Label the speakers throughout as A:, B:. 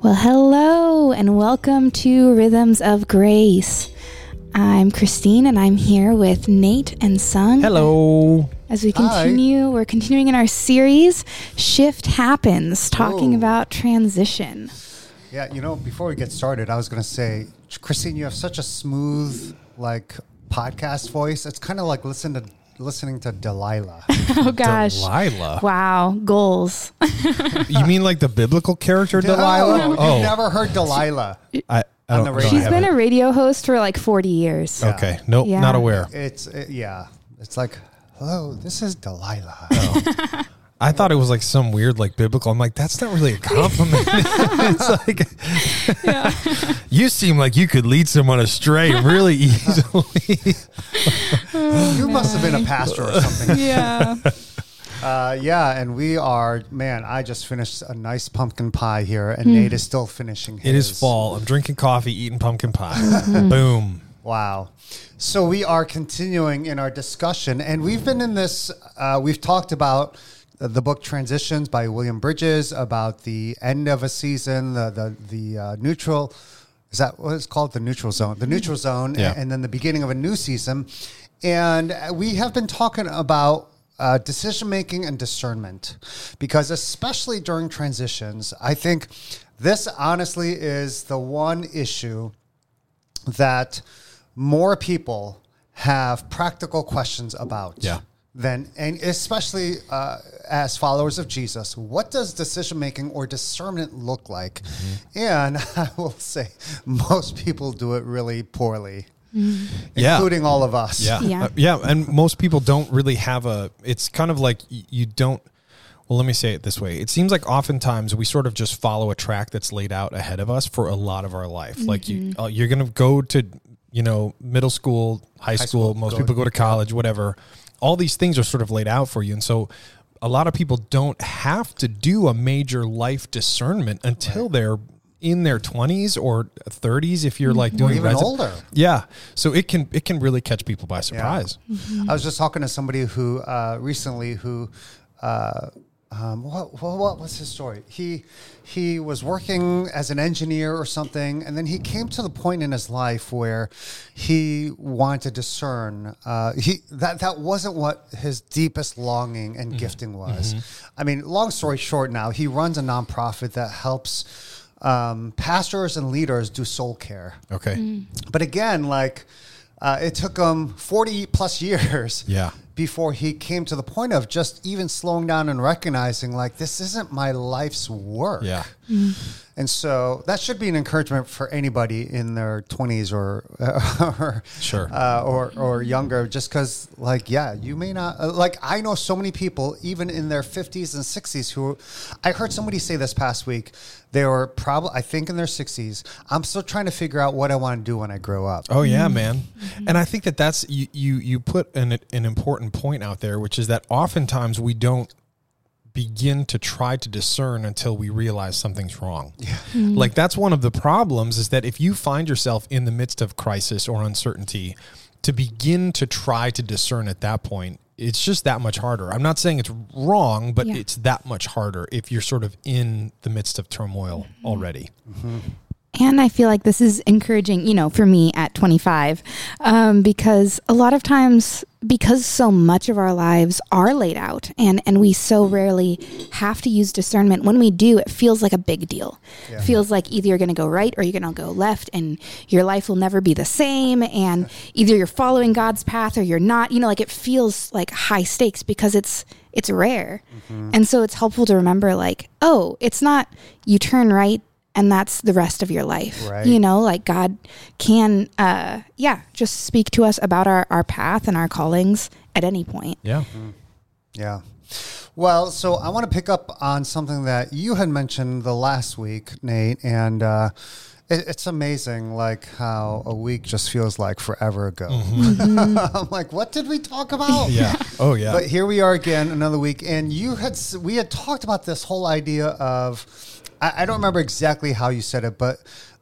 A: Well, hello and welcome to Rhythms of Grace. I'm Christine and I'm here with Nate and Sung.
B: Hello.
A: As we
C: Hi.
A: continue, we're continuing in our series, Shift Happens, talking about transition.
C: Yeah, you know, before we get started, I was going to say, Christine, you have such a smooth, like, podcast voice. It's kind of like listen to listening to Delilah.
A: Oh, gosh.
B: Delilah.
A: Wow, goals.
B: You mean like the biblical character Delilah?
C: No,
B: oh,
C: you've never heard Delilah.
B: I, I
C: on
B: don't,
C: the radio.
A: She's been a radio host for like 40 years.
C: Yeah.
B: Okay. Nope.
A: Yeah.
B: Not aware.
C: It's it, yeah. It's like, hello, this is Delilah. Oh.
B: I thought it was like some weird, like biblical. I'm like, that's not really a compliment. it's like, you seem like you could lead someone astray really easily.
C: you must have been a pastor or something.
A: Yeah.
C: Uh, yeah, and we are. Man, I just finished a nice pumpkin pie here, and Nate is still finishing. His.
B: it is fall. I'm drinking coffee, eating pumpkin pie. Boom.
C: Wow. So we are continuing in our discussion, and we've been in this, uh, we've talked about the book Transitions by William Bridges, about the end of a season, the, the, the uh, neutral, is that what it's called? The neutral zone. The neutral zone,
B: Yeah.
C: and then the beginning of a new season. And we have been talking about uh, decision making and discernment because, especially during transitions, I think this honestly is the one issue that more people have practical questions about.
B: Yeah.
C: Than, and especially uh, as followers of Jesus, what does decision making or discernment look like?
B: Mm-hmm.
C: And I will say, most people do it really poorly,
B: Yeah.
C: including all of us.
B: Yeah.
A: Yeah.
B: Uh, yeah. And most people don't really have a, it's kind of like you don't, well, let me say it this way. It seems like oftentimes we sort of just follow a track that's laid out ahead of us for a lot of our life. Like you, uh, you're going to go to, you know, middle school, high, school,
C: school,
B: most
C: go-
B: people go to college, whatever. All these things are sort of laid out for you. And so a lot of people don't have to do a major life discernment until they're in their 20s or 30s if you're like doing
C: even
B: resi-
C: older.
B: Yeah. So it can it can really catch people by surprise.
C: I was just talking to somebody who uh, recently who. Uh, um, what, what, what was his story? He he was working as an engineer or something, and then he came to the point in his life where he wanted to discern. Uh, he that that wasn't what his deepest longing and gifting was. I mean, long story short, now he runs a nonprofit that helps um, pastors and leaders do soul care.
B: Okay.
C: But again, like uh, it took him 40 plus years
B: Yeah.
C: Before he came to the point of just even slowing down and recognizing, like, this isn't my life's work.
B: Yeah.
C: And so that should be an encouragement for anybody in their 20s or or
B: Sure.
C: uh, or or younger. Just because, like, yeah, you may not uh, like. I know so many people, even in their 50s and 60s, who I heard somebody say this past week. They were probably, I think, in their 60s. I'm still trying to figure out what I want to do when I grow up.
B: Oh yeah, man. And I think that that's you you you put an an important point out there, which is that oftentimes we don't begin to try to discern until we realize something's wrong. Hmm. Like that's one of the problems is that if you find yourself in the midst of crisis or uncertainty, to begin to try to discern at that point, it's just that much harder. I'm not saying it's wrong, but
A: Yeah.
B: it's that much harder if you're sort of in the midst of turmoil mm-hmm. already. Mm-hmm.
A: And I feel like this is encouraging, you know, for me at 25, um, because a lot of times, because so much of our lives are laid out and, and we so rarely have to use discernment, when we do, it feels like a big deal.
C: Yeah.
A: feels like either you're going to go right or you're going to go left, and your life will never be the same. And either you're following God's path or you're not. You know, like it feels like high stakes because it's it's rare, and so it's helpful to remember, like, oh, it's not you turn right and that's the rest of your life.
C: Right.
A: You know, like God can, uh, yeah, just speak to us about our, our path and our callings at any point.
B: Yeah.
C: Yeah. Well, so I want to pick up on something that you had mentioned the last week, Nate, and uh, it, it's amazing, like how a week just feels like forever ago. Mm-hmm. I'm mm-hmm. like, what did we talk about?
B: Yeah. Oh yeah.
C: But here we are again, another week, and you had we had talked about this whole idea of I, I don't remember exactly how you said it, but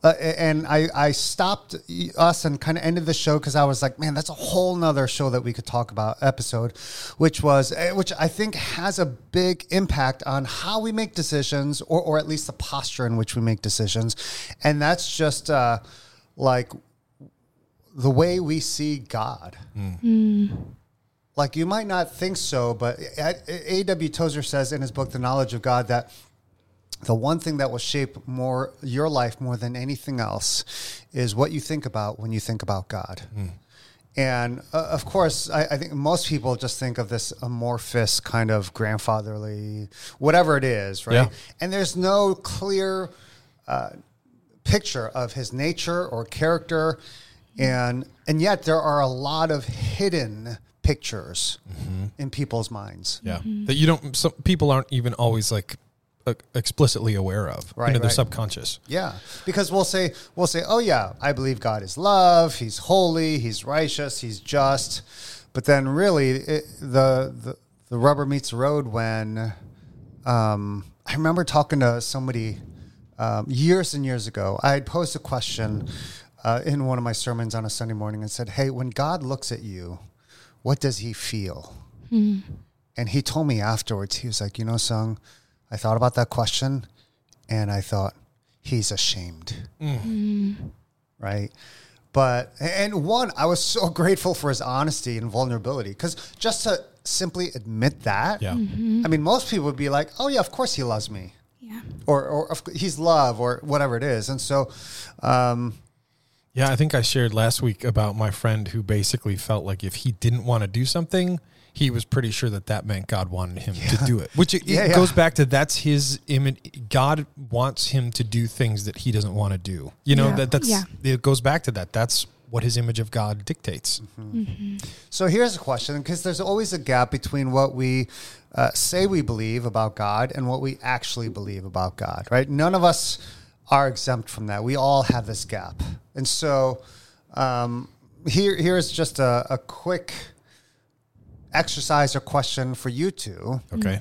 C: uh, and I, I stopped us and kind of ended the show because I was like, man, that's a whole nother show that we could talk about episode, which was, eh, which I think has a big impact on how we make decisions or, or at least the posture in which we make decisions. And that's just uh, like the way we see God. Like you might not think so, but A.W. Tozer says in his book, The Knowledge of God, that the one thing that will shape more your life more than anything else is what you think about when you think about God. Mm. And uh, of course, I, I, think most people just think of this amorphous kind of grandfatherly, whatever it is, right? Yeah. And there's no clear uh, picture of his nature or character, and and yet there are a lot of hidden pictures mm-hmm. in people's minds.
B: Yeah, mm-hmm. that you don't. Some people aren't even always like explicitly aware of. Right, you know, right. they're subconscious.
C: Yeah, because we'll say we'll say, "Oh yeah, I believe God is love. He's holy. He's righteous. He's just." But then, really, it, the, the the rubber meets the road when um, I remember talking to somebody um, years and years ago. I had posed a question uh, in one of my sermons on a Sunday morning and said, "Hey, when God looks at you, what does He feel?" Mm. And he told me afterwards, he was like, "You know, Sung." I thought about that question and I thought, he's ashamed. Mm. Right. But, and one, I was so grateful for his honesty and vulnerability because just to simply admit that, yeah. Mm-hmm. I mean, most people would be like, oh, yeah, of course he loves me. Yeah. Or, or he's love or whatever it is. And so, um,
B: yeah, I think I shared last week about my friend who basically felt like if he didn't want to do something, he was pretty sure that that meant God wanted him yeah. to do it. Which it, yeah, it yeah. goes back to that's his image. God wants him to do things that he doesn't want to do. You know that that's it goes back to that. That's what his image of God dictates. Mm-hmm.
C: Mm-hmm. So here's a question because there's always a gap between what we uh, say we believe about God and what we actually believe about God, right? None of us are exempt from that. We all have this gap. And so um, here, here's just a, a quick exercise or question for you two.
B: Okay.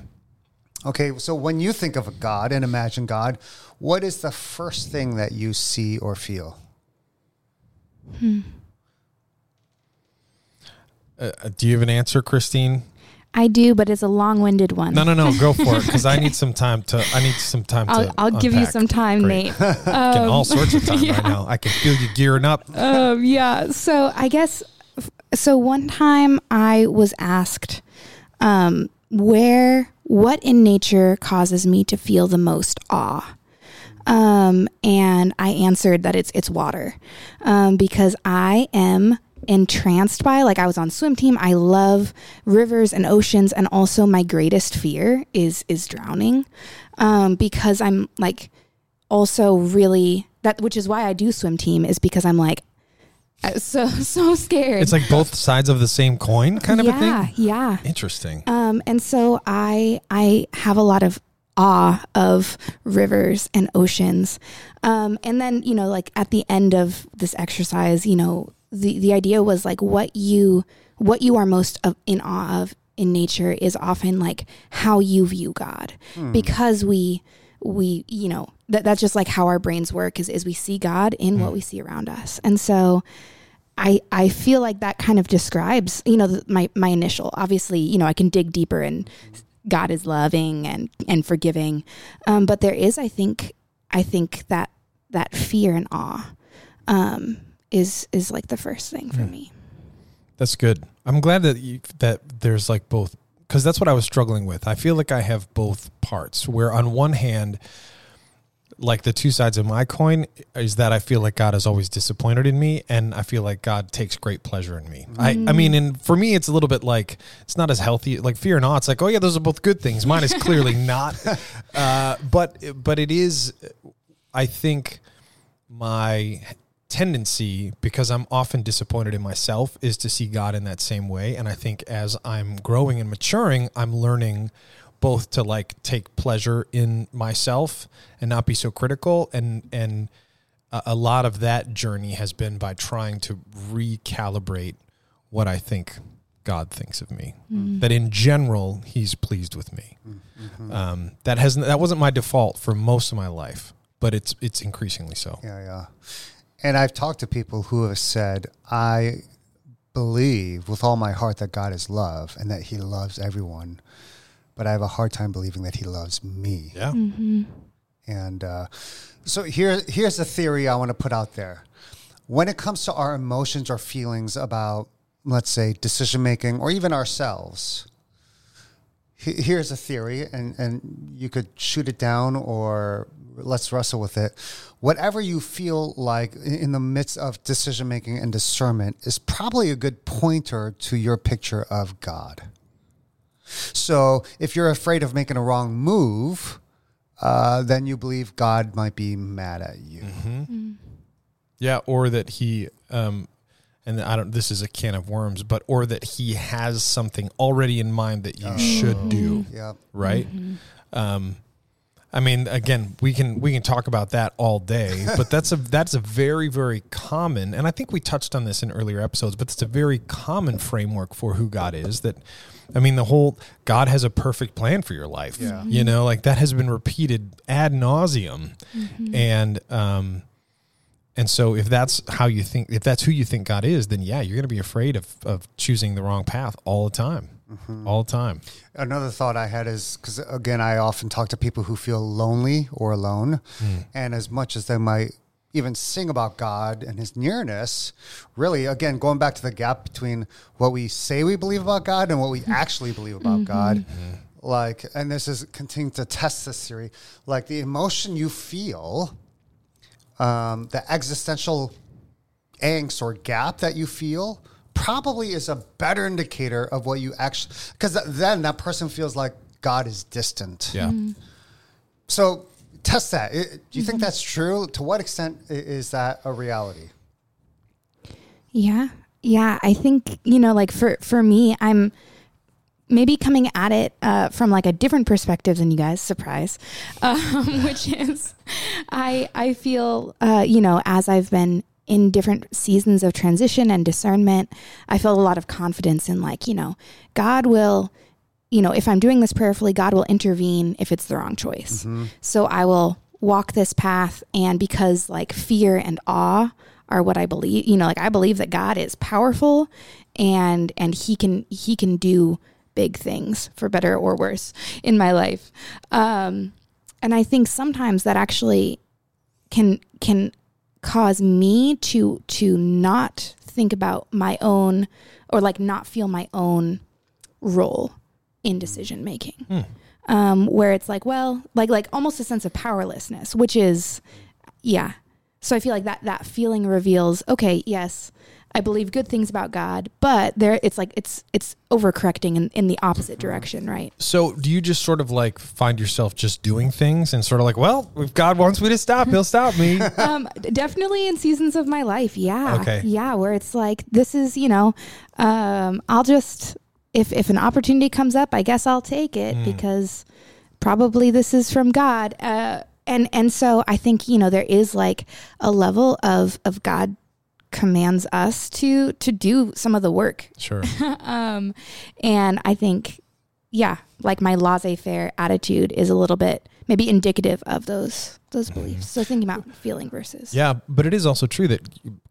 C: Okay, so when you think of a God and imagine God, what is the first thing that you see or feel? Hmm.
B: Uh, uh do you have an answer, Christine?
A: I do, but it's a long-winded one.
B: No, no, no. Go for it because I need some time to. I need some time
A: I'll,
B: to.
A: I'll give you some time, Great. Nate.
B: um, all sorts of time yeah. right now. I can feel you gearing up.
A: Um, yeah. So I guess so one time I was asked um, where what in nature causes me to feel the most awe. Um, and I answered that it's it's water um, because I am entranced by like I was on swim team. I love rivers and oceans, and also my greatest fear is is drowning um, because I'm like also really that which is why I do swim team is because I'm like so so scared.
B: It's like both sides of the same coin, kind of
A: yeah,
B: a
A: thing. Yeah,
B: Interesting.
A: Um, and so I I have a lot of awe of rivers and oceans. Um, and then you know, like at the end of this exercise, you know, the the idea was like what you what you are most of, in awe of in nature is often like how you view God, hmm. because we we you know that that's just like how our brains work is is we see God in mm. what we see around us. And so I I feel like that kind of describes, you know, my my initial. Obviously, you know, I can dig deeper and God is loving and and forgiving. Um, but there is I think I think that that fear and awe um, is is like the first thing for mm. me.
B: That's good. I'm glad that you, that there's like both because that's what I was struggling with. I feel like I have both parts where on one hand like the two sides of my coin is that I feel like God is always disappointed in me, and I feel like God takes great pleasure in me. Mm. I, I mean, and for me, it's a little bit like it's not as healthy. Like fear and awe, it's like, oh yeah, those are both good things. Mine is clearly not, uh, but but it is. I think my tendency because I'm often disappointed in myself is to see God in that same way, and I think as I'm growing and maturing, I'm learning both to like take pleasure in myself and not be so critical and and a, lot of that journey has been by trying to recalibrate what I think God thinks of me. Mm. That in general, He's pleased with me. Mm-hmm. Um, that hasn't that wasn't my default for most of my life. but it's it's increasingly so.
C: Yeah, yeah. And I've talked to people who have said, I believe with all my heart that God is love and that He loves everyone, but I have a hard time believing that He loves me.
B: Yeah.
C: And uh, so here, here's a theory I want to put out there. When it comes to our emotions or feelings about, let's say, decision making or even ourselves, here's a theory, and, and you could shoot it down or let's wrestle with it. Whatever you feel like in in the midst of decision making and discernment is probably a good pointer to your picture of God. So if you're afraid of making a wrong move, uh, then you believe God might be mad at you.
B: Yeah, or that he um and I don't this is a can of worms, but or that he has something already in mind that you should do,
C: Yeah.
B: right? Um I mean, again, we can we can talk about that all day, but that's a that's a very very common, and I think we touched on this in earlier episodes, but it's a very common framework for who God is. That, I mean, the whole God has a perfect plan for your life.
C: Yeah.
B: You know, like that has been repeated ad nauseum, and um, and so if that's how you think, if that's who you think God is, then yeah, you're going to be afraid of of choosing the wrong path all the time, Mm-hmm. all the time.
C: Another thought I had is because, again, I often talk to people who feel lonely or alone. Hmm. And as much as they might even sing about God and his nearness, really, again, going back to the gap between what we say we believe about God and what we actually believe about mm-hmm. God. Mm-hmm. Like, and this is continuing to test this theory, like the emotion you feel, um, the existential angst or gap that you feel probably is a better indicator of what you actually because then that person feels like god is distant
B: Yeah.
C: so test that I- do you think that's true to what extent is that a reality
A: Yeah. Yeah. I think, you know, like for, for me, I'm maybe coming at it uh, from like a different perspective than you guys, surprise, um, which is I, I feel, uh, you know, as I've been in different seasons of transition and discernment, I feel a lot of confidence in like, you know, God will, you know, if I'm doing this prayerfully, God will intervene if it's the wrong choice. So I will walk this path. And because like fear and awe are what I believe, you know, like I believe that God is powerful and, and he can, he can do big things for better or worse in my life. Um, and I think sometimes that actually can, can cause me to, to not think about my own or like not feel my own role in decision making. Um, where it's like, well, like like almost a sense of powerlessness, which is, yeah. So I feel like that that feeling reveals, okay, yes, I believe good things about God, but there it's like it's it's overcorrecting in, in the opposite direction, right?
B: So, do you just sort of like find yourself just doing things and sort of like, well, if God wants me to stop, He'll stop me?
A: um, definitely in seasons of my life, yeah,
B: Okay.
A: yeah, where it's like this is, you know, um, I'll just if if an opportunity comes up, I guess I'll take it because probably this is from God. Uh, and and so I think you know there is like a level of of God commands us to to do some of the work
B: Sure.
A: um, and I think, yeah, like my laissez-faire attitude is a little bit maybe indicative of those those beliefs. So thinking about feeling versus
B: Yeah, but it is also true that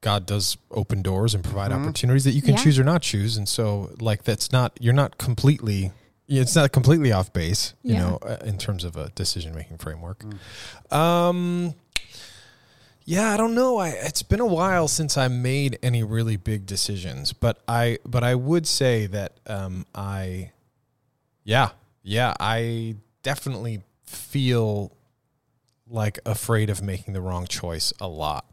B: God does open doors and provide opportunities that you can
A: Yeah.
B: choose or not choose, and so like that's not you're not completely it's not completely off base, you
A: Yeah.
B: know, uh, in terms of a decision making framework. Um, yeah, I don't know. I it's been a while since I made any really big decisions, but I but I would say that um, I, yeah, yeah, I definitely feel like afraid of making the wrong choice a lot.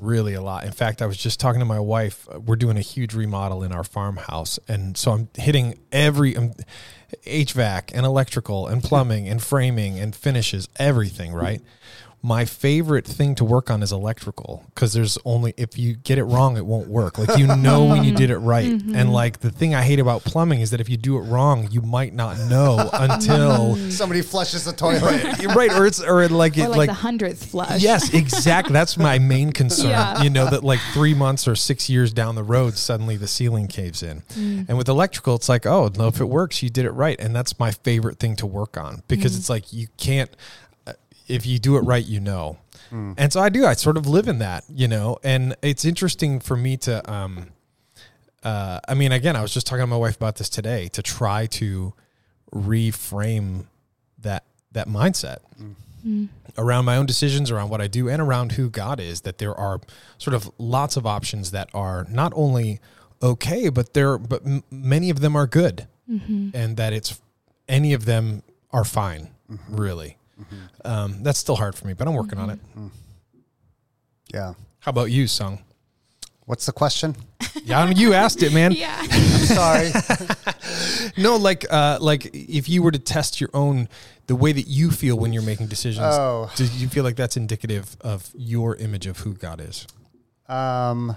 B: Really a lot. In fact, I was just talking to my wife. uh, We're doing a huge remodel in our farmhouse, and so I'm hitting every um, HVAC and electrical and plumbing and framing and finishes, everything. Right. My favorite thing to work on is electrical because there's only if you get it wrong, it won't work. Like you know when you did it right, mm-hmm. and like the thing I hate about plumbing is that if you do it wrong, you might not know until mm.
C: somebody flushes the toilet
B: right, or it's or like
A: or
B: it
A: like,
B: like
A: the hundredth flush.
B: Yes, exactly. That's my main concern.
A: Yeah.
B: You know, that like three months or six years down the road, suddenly the ceiling caves in. Mm. And with electrical, it's like, oh, no, if it works, you did it right. And that's my favorite thing to work on because mm. it's like you can't. If you do it right, you know. Hmm. And so I do. I sort of live in that, you know. And it's interesting for me to, um, uh, I mean, again, I was just talking to my wife about this today to try to reframe that that mindset hmm. Hmm. around my own decisions, around what I do, and around who God is. That there are sort of lots of options that are not only okay, but there, but m- many of them are good, mm-hmm. and that it's any of them are fine, mm-hmm. really. Um, that's still hard for me, but I'm working on it.
C: Yeah.
B: How about you, Sung?
C: What's the question?
B: Yeah, I mean, you asked it, man.
A: Yeah.
C: I'm sorry.
B: No, like, uh, like if you were to test your own, the way that you feel when you're making decisions,
C: Oh.
B: do you feel like that's indicative of your image of who God is?
C: Um,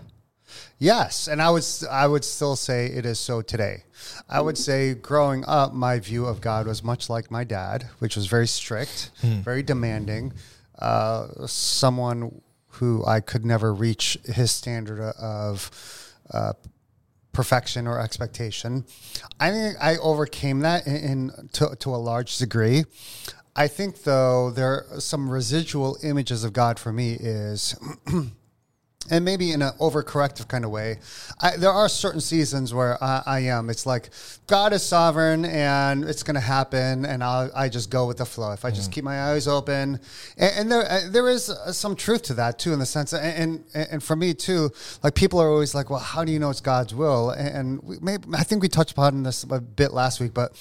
C: yes, and I would I would still say it is so today. I would say growing up, my view of God was much like my dad, which was very strict, very demanding, uh, someone who I could never reach his standard of. Uh, perfection or expectation. I think I overcame that in, in to, to a large degree. I think though there are some residual images of God for me is and maybe in an overcorrective kind of way. I, there are certain seasons where I, I am. It's like God is sovereign and it's going to happen, and I'll, I just go with the flow. If I just keep my eyes open, and, and there uh, there is uh, some truth to that too, in the sense, that, and, and and for me too, like people are always like, well, how do you know it's God's will? And, and we maybe I think we touched upon this a bit last week, but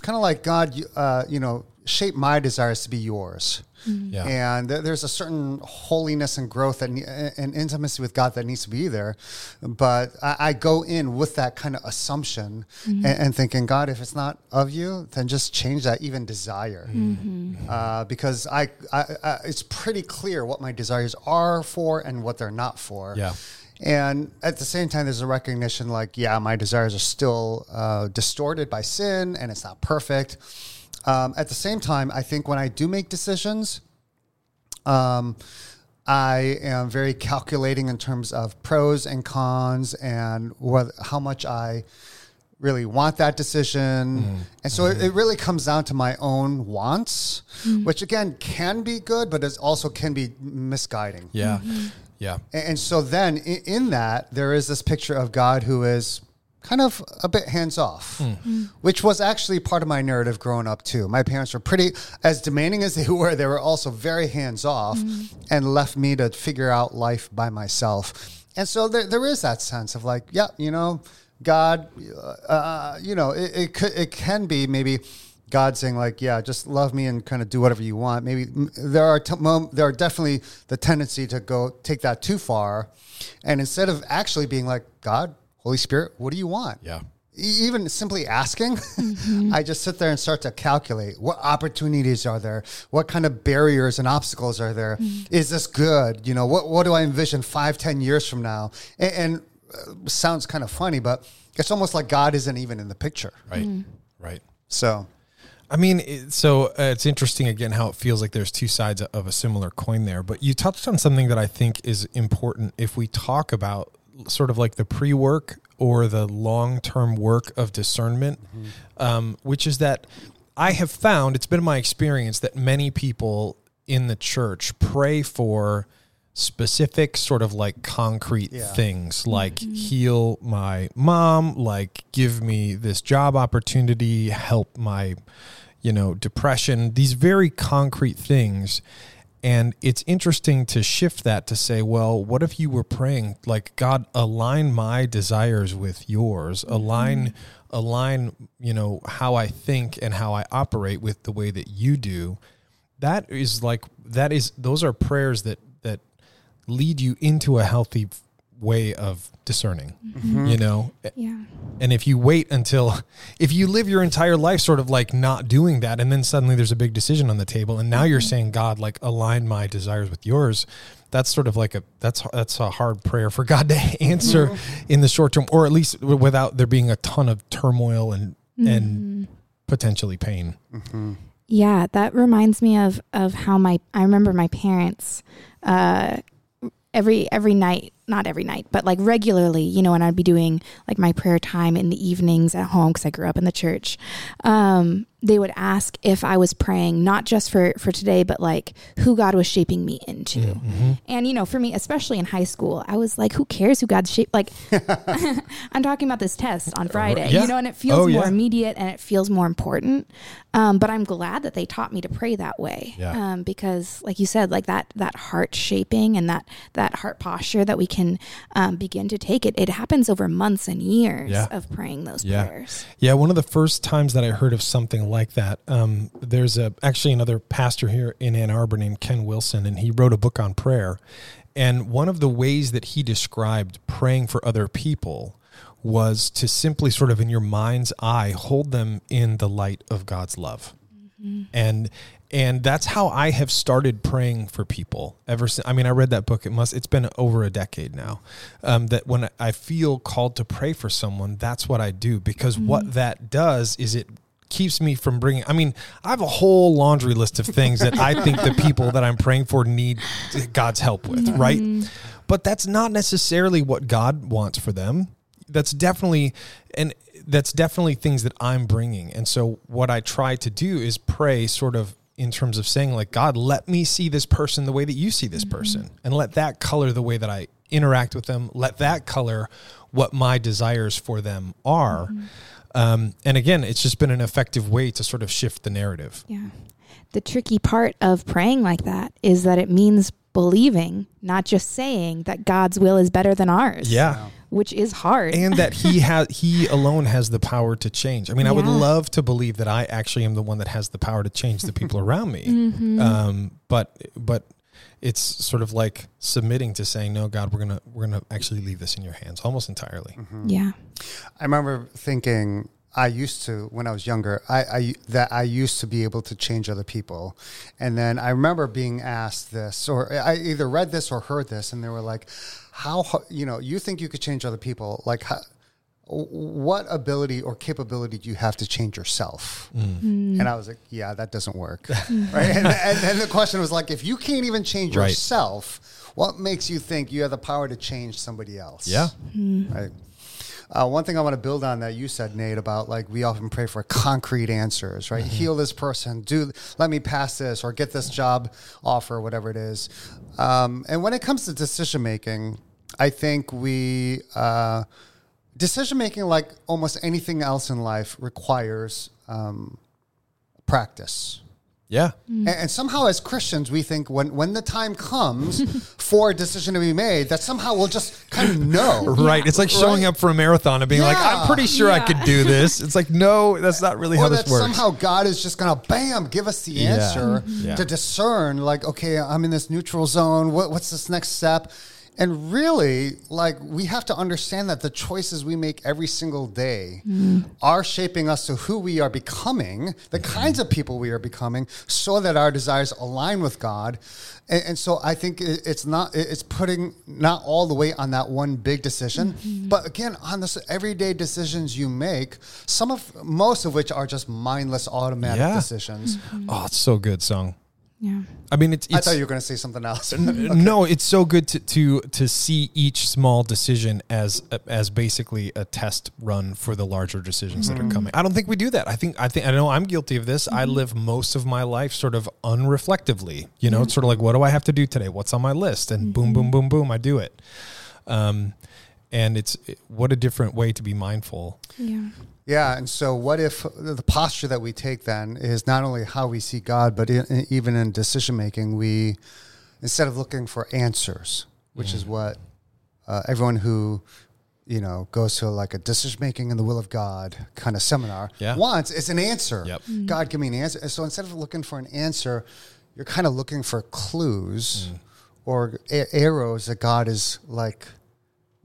C: it's kind of like God, uh, you know, shape my desires to be yours.
B: Yeah.
C: And there- there's a certain holiness and growth and, and intimacy with God that needs to be there. But I, I go in with that kind of assumption and, and thinking, God, if it's not of you, then just change that even desire. Uh, because I, I, I, it's pretty clear what my desires are for and what they're not for.
B: Yeah.
C: And at the same time, there's a recognition like, yeah, my desires are still uh, distorted by sin and it's not perfect. Um, at the same time, I think when I do make decisions, um, I am very calculating in terms of pros and cons and what, how much I really want that decision. And so it, it really comes down to my own wants, which again can be good, but it also can be misguiding.
B: Yeah. Yeah.
C: And, and so then in, in that, there is this picture of God who is kind of a bit hands off, which was actually part of my narrative growing up too. My parents were pretty, as demanding as they were, they were also very hands off and left me to figure out life by myself. And so there, there is that sense of like, yeah, you know, God, uh, you know, it, it could, it can be maybe God saying like, yeah, just love me and kind of do whatever you want. Maybe mm, there are t- mom- there are definitely the tendency to go take that too far, and instead of actually being like, God, Holy Spirit, what do you want?
B: Yeah.
C: Even simply asking, I just sit there and start to calculate what opportunities are there, what kind of barriers and obstacles are there. Is this good? You know, what what do I envision five, ten years from now? And, and uh, sounds kind of funny, but it's almost like God isn't even in the picture.
B: Right. Right.
C: So
B: I mean, it, so uh, it's interesting again how it feels like there's two sides of a similar coin there. But you touched on something that I think is important if we talk about sort of like the pre work or the long term work of discernment, um, which is that I have found, it's been my experience that many people in the church pray for specific sort of like concrete
C: Yeah.
B: things like heal my mom like give me this job opportunity help my you know depression these very concrete things and it's interesting to shift that to say well what if you were praying like god align my desires with yours mm-hmm. align align you know how i think and how i operate with the way that you do. That is like that is those are prayers that that lead you into a healthy way of discerning mm-hmm. you know?
A: Yeah.
B: and if you wait until if you live your entire life sort of like not doing that and then suddenly there's a big decision on the table and now you're mm-hmm. saying god like align my desires with yours that's sort of like a that's that's a hard prayer for god to answer mm-hmm. in the short term or at least without there being a ton of turmoil and and potentially pain.
A: Yeah, that reminds me of of how my I remember my parents uh every every night, not every night, but like regularly, you know, and I'd be doing like my prayer time in the evenings at home cuz I grew up in the church. Um they would ask if I was praying not just for for today, but like who God was shaping me into.
B: Mm-hmm.
A: And you know, for me, especially in high school, I was like, who cares who God's shaped? Like, I'm talking about this test on Friday,
B: yeah.
A: you know, and it feels
B: Oh,
A: more
B: yeah.
A: immediate and it feels more important. Um, but I'm glad that they taught me to pray that way,
B: Yeah.
A: um, because, like you said, like that that heart shaping and that that heart posture that we can um, begin to take it. It happens over months and years of praying those
B: Yeah.
A: prayers.
B: Yeah, one of the first times that I heard of something like that, um, there's a actually another pastor here in Ann Arbor named Ken Wilson, and he wrote a book on prayer. And one of the ways that he described praying for other people was to simply sort of in your mind's eye hold them in the light of God's love. And and that's how I have started praying for people ever since. I mean, I read that book. It must. It's been over a decade now. Um, that when I feel called to pray for someone, that's what I do because what that does is it keeps me from bringing. I mean, I have a whole laundry list of things that I think the people that I'm praying for need God's help with, right? But that's not necessarily what God wants for them. That's definitely and that's definitely things that I'm bringing. And so what I try to do is pray sort of in terms of saying like God, let me see this person the way that you see this mm-hmm. person and let that color the way that I interact with them. Let that color what my desires for them are. Mm-hmm. Um, and again, it's just been an effective way to sort of shift the narrative.
A: Yeah. The tricky part of praying like that is that it means believing, not just saying that God's will is better than ours.
B: Yeah.
A: Which is hard.
B: and that he has he alone has the power to change. I mean, I would love to believe that I actually am the one that has the power to change the people around me.
A: Mm-hmm.
B: Um, but but it's sort of like submitting to saying, "No, God, we're gonna we're gonna actually leave this in your hands, almost entirely." Mm-hmm.
A: yeah.
C: I remember thinking I used to when I was younger. I, I that I used to be able to change other people, and then I remember being asked this, or I either read this or heard this, and they were like, "How you know you think you could change other people? Like, how, what ability or capability do you have to change yourself?" And I was like, "Yeah, that doesn't work." right? And, and then the question was like, if you can't even change
B: Right.
C: yourself, what makes you think you have the power to change somebody else?
B: Yeah.
C: Right. Uh, one thing I want to build on that you said, Nate, about like we often pray for concrete answers, right? Heal this person, do let me pass this, or get this job offer, whatever it is. Um, and when it comes to decision making, I think we uh, decision making, like almost anything else in life, requires um, practice.
B: Yeah.
C: And, and somehow, as Christians, we think when, when the time comes for a decision to be made, that somehow we'll just kind of know.
B: Right. It's like showing
C: Right.
B: up for a marathon and being like, I'm pretty sure I could do this. It's like, no, that's not really how this
C: that
B: works.
C: somehow God is just gonna bam give us the answer
B: Yeah.
C: to discern like okay I'm in this neutral zone what, what's this next step and really like we have to understand that the choices we make every single day mm. are shaping us to who we are becoming the mm-hmm. kinds of people we are becoming so that our desires align with God. And, and so I think it, it's not, it's putting not all the weight on that one big decision. Mm-hmm. But again on this everyday decisions you make some of most of which are just mindless automatic
B: Yeah.
C: decisions. Mm-hmm.
B: Oh, it's so good, Sung.
A: Yeah.
B: I mean, it's, it's
C: I thought you were going to say something else.
B: no, it's so good to, to to see each small decision as as basically a test run for the larger decisions that are mm-hmm. coming. I don't think we do that. I think I think I know I'm guilty of this. I mm-hmm. live most of my life sort of unreflectively. You know, it's sort of like what do I have to do today? What's on my list? And boom, boom, mm-hmm. boom, boom, I do it. Um, and it's what a different way to be mindful.
A: Yeah.
C: Yeah, and so what if the posture that we take then is not only how we see God, but in, even in decision making, we instead of looking for answers, which is what uh, everyone who you know goes to like a decision making in the will of God kind of seminar
B: Yeah.
C: wants, is an answer.
B: Yep.
C: God, give me an answer. And so instead of looking for an answer, you're kind of looking for clues or a- arrows that God is like,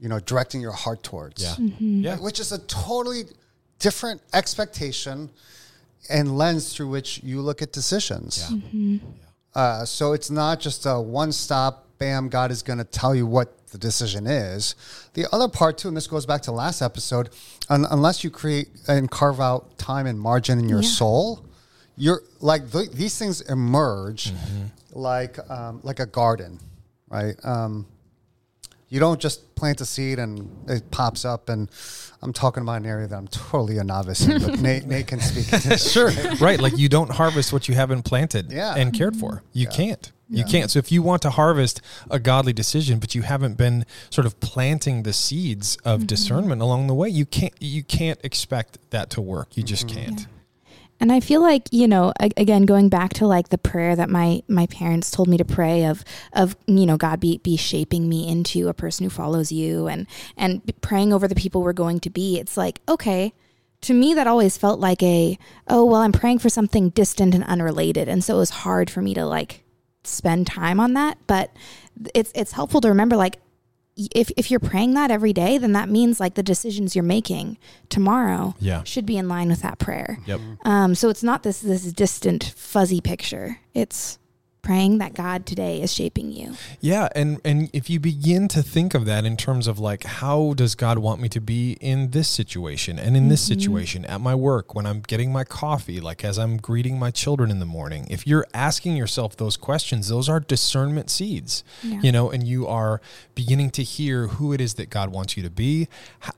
C: you know, directing your heart towards
B: Yeah.
A: Mm-hmm.
B: Yeah.
C: which is a totally different expectation and lens through which you look at decisions. Uh, so it's not just a one stop, bam, God is going to tell you what the decision is. The other part, too, and this goes back to last episode, un- unless you create and carve out time and margin in your
A: Yeah.
C: soul, you're like th- these things emerge like um, like a garden, right? Um, You don't just plant a seed and it pops up. And I'm talking about an area that I'm totally a novice in, but Nate, Nate can speak to this.
B: sure. Right like you don't harvest what you haven't planted
C: Yeah.
B: and cared for. You can't. You can't. So if you want to harvest a godly decision but you haven't been sort of planting the seeds of mm-hmm. discernment along the way you can't you can't expect that to work. You just mm-hmm. can't
A: And I feel like, you know, again, going back to like the prayer that my, my parents told me to pray of, of, you know, God be, be shaping me into a person who follows you and, and praying over the people we're going to be. It's like, okay, to me, that always felt like a, oh, well, I'm praying for something distant and unrelated. And so it was hard for me to like spend time on that. But it's, it's helpful to remember like, if, if you're praying that every day, then that means like the decisions you're making tomorrow
B: Yeah.
A: should be in line with that prayer.
B: yep
A: Um, so it's not this this distant fuzzy picture. It's praying that God today is shaping you.
B: Yeah, and and if you begin to think of that in terms of like how does God want me to be in this situation and in this mm-hmm. situation at my work when I'm getting my coffee, like as I'm greeting my children in the morning. If you're asking yourself those questions, those are discernment seeds.
A: Yeah.
B: You know, and you are beginning to hear who it is that God wants you to be,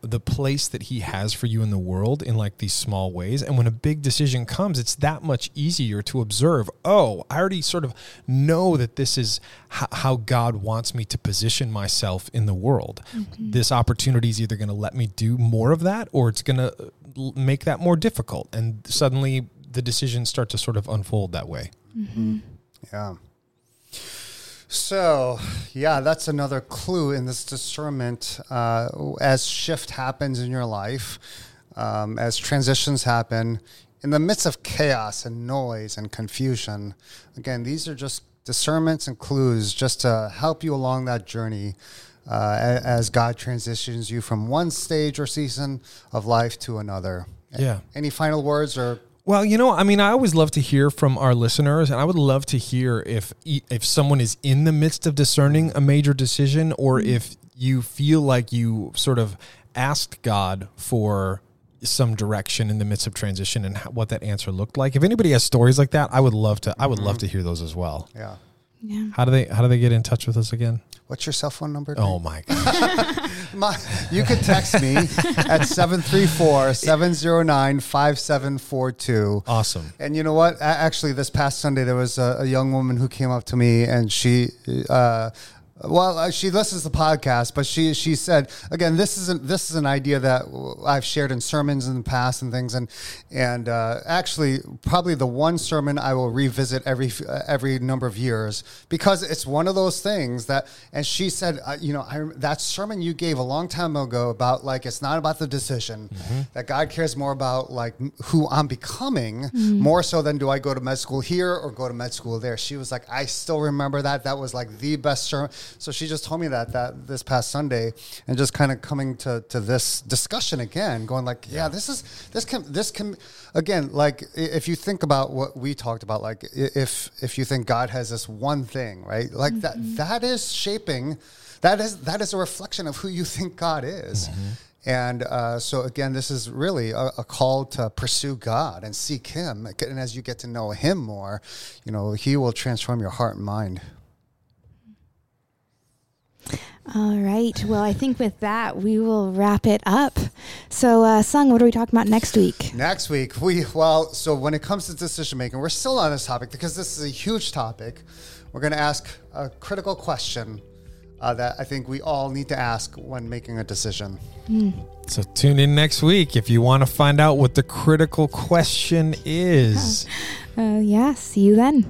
B: the place that he has for you in the world in like these small ways. And when a big decision comes, it's that much easier to observe, oh, I already sort of know that this is h- how God wants me to position myself in the world. This opportunity is either going to let me do more of that or it's going to make that more difficult. And suddenly the decisions start to sort of unfold that way.
C: Yeah. So, yeah, that's another clue in this discernment uh, as shift happens in your life, um, as transitions happen, in the midst of chaos and noise and confusion. Again, these are just discernments and clues just to help you along that journey uh, as God transitions you from one stage or season of life to another.
B: Yeah.
C: Any final words or
B: Well, you know, I mean, I always love to hear from our listeners, and I would love to hear if if someone is in the midst of discerning a major decision, or if you feel like you sort of asked God for some direction in the midst of transition and how, what that answer looked like. If anybody has stories like that, I would love to. I would love to hear those as well.
C: yeah?
A: Yeah.
B: How do they How do they get in touch with us again?
C: What's your cell phone number?
B: Oh my god!
C: My, you could text me at 734 709 5742.
B: Awesome.
C: And you know what? Actually, this past Sunday, there was a, a young woman who came up to me and she, uh, well, uh, she listens to the podcast, but she she said again, this isn't this is an idea that I've shared in sermons in the past and things, and and uh, actually probably the one sermon I will revisit every uh, every number of years because it's one of those things that. And she said, uh, you know, I, that sermon you gave a long time ago about like it's not about the decision that God cares more about like who I'm becoming more so than do I go to med school here or go to med school there. She was like, I still remember that. That was like the best sermon. So she just told me that that this past Sunday, and just kind of coming to to this discussion again, going like, yeah, this is this can this can again like if you think about what we talked about, like if if you think God has this one thing, right, like that that is shaping. That is that is a reflection of who you think God is. And uh, so again, this is really a, a call to pursue God and seek Him. And as you get to know Him more, you know He will transform your heart and mind.
A: All right. Well, I think with that, we will wrap it up. So, uh, Sung, what are we talking about next week?
C: Next week, we well, so when it comes to decision making, we're still on this topic because this is a huge topic. We're going to ask a critical question uh, that I think we all need to ask when making a decision.
B: So tune in next week if you want to find out what the critical question is.
A: Uh, yeah. See you then.